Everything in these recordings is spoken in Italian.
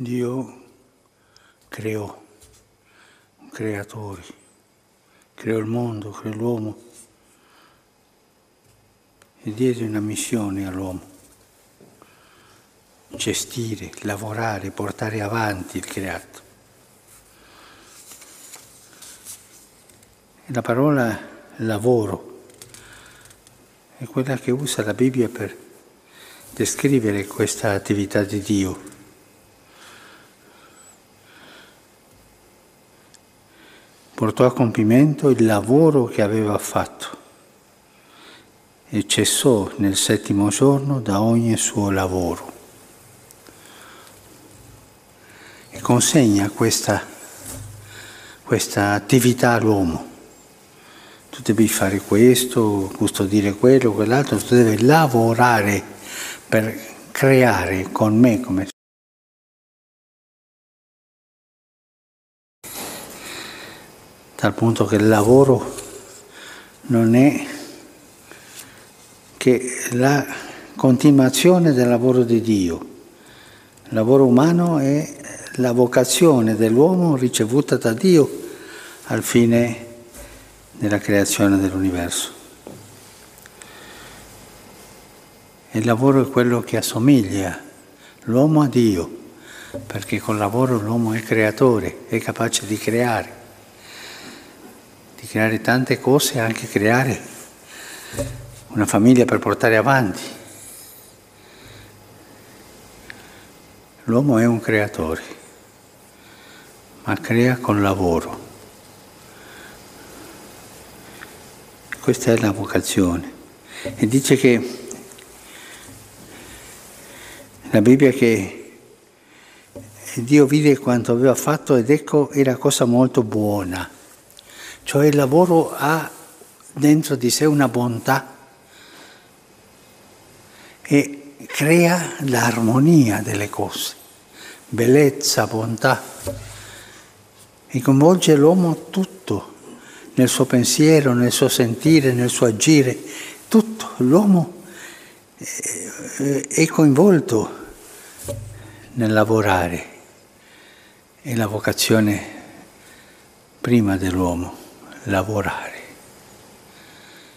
Dio creò, creatori, creò il mondo, creò l'uomo e diede una missione all'uomo, gestire, lavorare, portare avanti il creato. La parola lavoro è quella che usa la Bibbia per descrivere questa attività di Dio. Portò a compimento il lavoro che aveva fatto e cessò nel settimo giorno da ogni suo lavoro. E consegna questa, questa attività all'uomo. Tu devi fare questo, custodire quello, quell'altro, tu devi lavorare per creare con me come tal punto che il lavoro non è che la continuazione del lavoro di Dio. Il lavoro umano è la vocazione dell'uomo ricevuta da Dio al fine della creazione dell'universo. Il lavoro è quello che assomiglia l'uomo a Dio, perché col lavoro l'uomo è creatore, è capace di creare, di creare tante cose e anche creare una famiglia per portare avanti. L'uomo è un creatore, ma crea con lavoro. Questa è la vocazione. E dice che la Bibbia che Dio vide quanto aveva fatto ed ecco era cosa molto buona. Cioè il lavoro ha dentro di sé una bontà e crea l'armonia delle cose, bellezza, bontà, e coinvolge l'uomo tutto, nel suo pensiero, nel suo sentire, nel suo agire, tutto. L'uomo è coinvolto nel lavorare, è la vocazione prima dell'uomo, lavorare.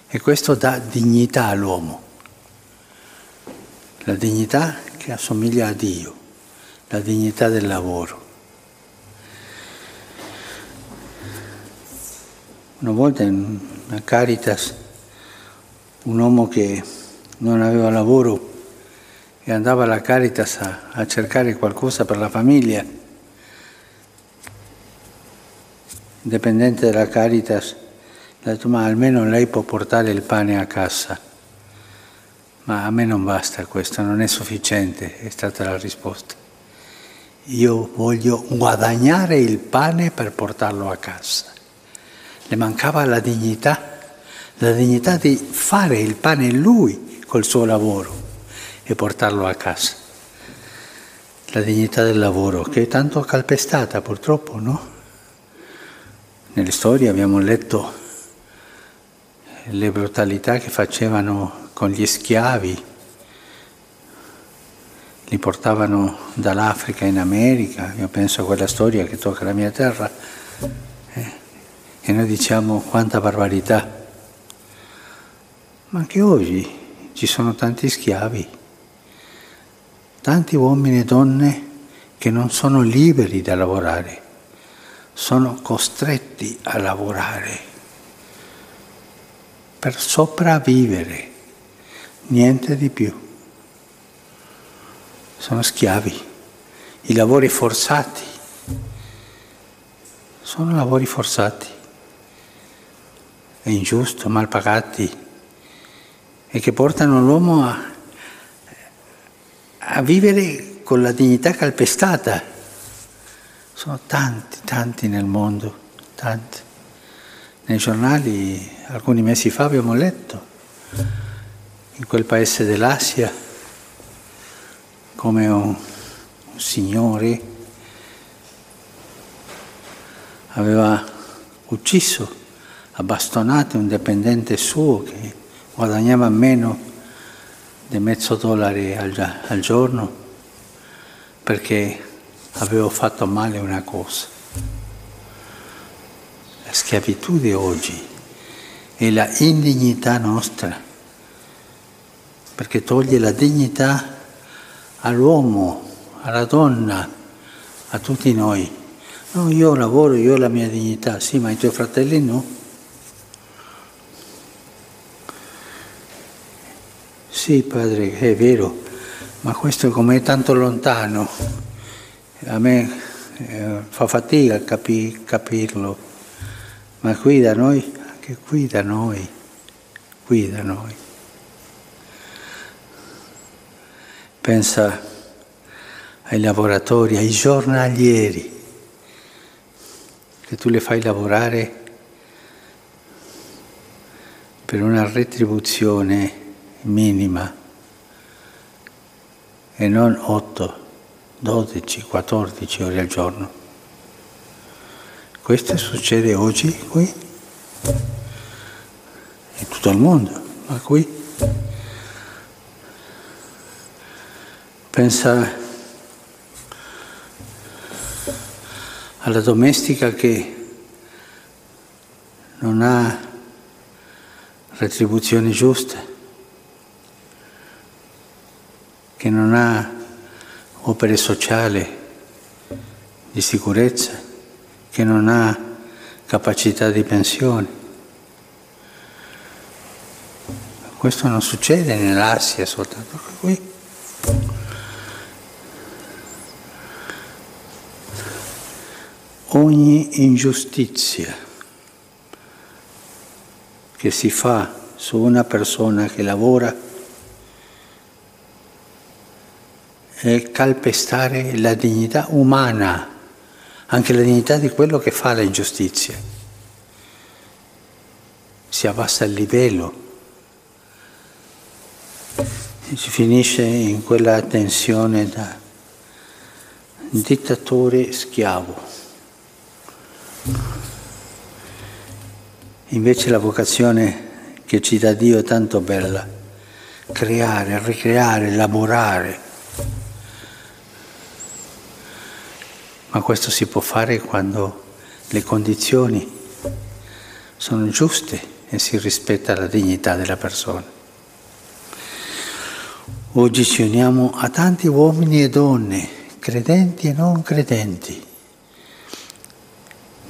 E questo dà dignità all'uomo la dignità che assomiglia a Dio, la dignità del lavoro. Una volta in Caritas un uomo che non aveva lavoro e andava alla Caritas a, a cercare qualcosa per la famiglia, dipendente della Caritas, ha detto ma almeno lei può portare il pane a casa. Ma a me non basta questo, non è sufficiente, è stata la risposta. Io voglio guadagnare il pane per portarlo a casa. Le mancava la dignità, la dignità di fare il pane lui col suo lavoro e portarlo a casa. La dignità del lavoro, che è tanto calpestata purtroppo, no? Nelle storie abbiamo letto le brutalità che facevano con gli schiavi, li portavano dall'Africa in America, io penso a quella storia che tocca la mia terra, eh, e noi diciamo quanta barbarità. Ma anche oggi ci sono tanti schiavi, tanti uomini e donne che non sono liberi da lavorare, sono costretti a lavorare per sopravvivere niente di più. Sono schiavi. I lavori forzati sono lavori forzati e ingiusto, mal pagati e che portano l'uomo a, a vivere con la dignità calpestata. Sono tanti, tanti nel mondo, tanti. Nei giornali alcuni mesi fa abbiamo letto in quel paese dell'Asia come un, un signore aveva ucciso a bastonate un dipendente suo che guadagnava meno di mezzo dollaro al, al giorno perché avevo fatto male una cosa. La schiavitù di oggi è la indignità nostra, perché toglie la dignità all'uomo, alla donna, a tutti noi. No, io lavoro, io ho la mia dignità, sì, ma i tuoi fratelli no. Sì, padre, è vero, ma questo come è tanto lontano, a me eh, fa fatica capi, capirlo, ma qui da noi, anche qui da noi, qui da noi. Pensa ai lavoratori, ai giornalieri, che tu le fai lavorare per una retribuzione minima e non 8, 12, 14 ore al giorno. Questo succede oggi qui, in tutto il mondo, ma qui. Pensa alla domestica che non ha retribuzioni giuste, che non ha opere sociali di sicurezza, che non ha capacità di pensione. Questo non succede nell'Asia soltanto qui. ogni ingiustizia che si fa su una persona che lavora è calpestare la dignità umana, anche la dignità di quello che fa le ingiustizie. Si abbassa il livello si finisce in quella tensione da dittatore schiavo. Invece la vocazione che ci dà Dio è tanto bella, creare, ricreare, lavorare. Ma questo si può fare quando le condizioni sono giuste e si rispetta la dignità della persona. Oggi ci uniamo a tanti uomini e donne, credenti e non credenti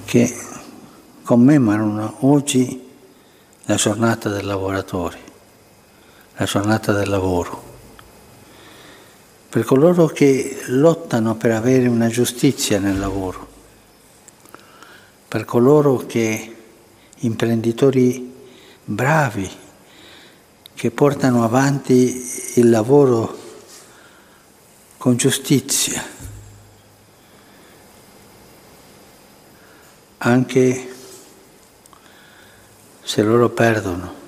che commemorano oggi la giornata del lavoratore, la giornata del lavoro. Per coloro che lottano per avere una giustizia nel lavoro, per coloro che imprenditori bravi che portano avanti il lavoro con giustizia, anche se loro perdono.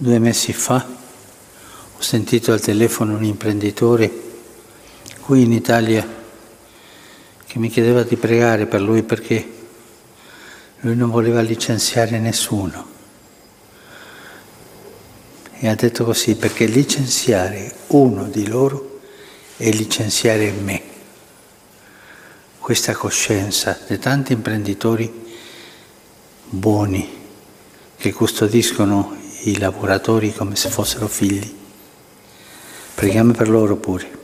Due mesi fa ho sentito al telefono un imprenditore qui in Italia che mi chiedeva di pregare per lui perché lui non voleva licenziare nessuno. E ha detto così, perché licenziare uno di loro e licenziare me. Questa coscienza di tanti imprenditori buoni che custodiscono i lavoratori come se fossero figli. Preghiamo per loro pure.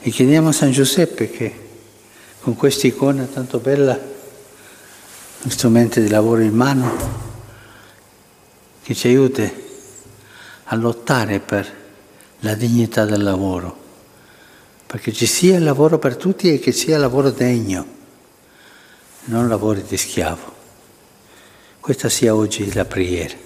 E chiediamo a San Giuseppe che con questa icona tanto bella, strumento di lavoro in mano, che ci aiuti a lottare per la dignità del lavoro perché ci sia lavoro per tutti e che sia lavoro degno, non lavori di schiavo. Questa sia oggi la preghiera.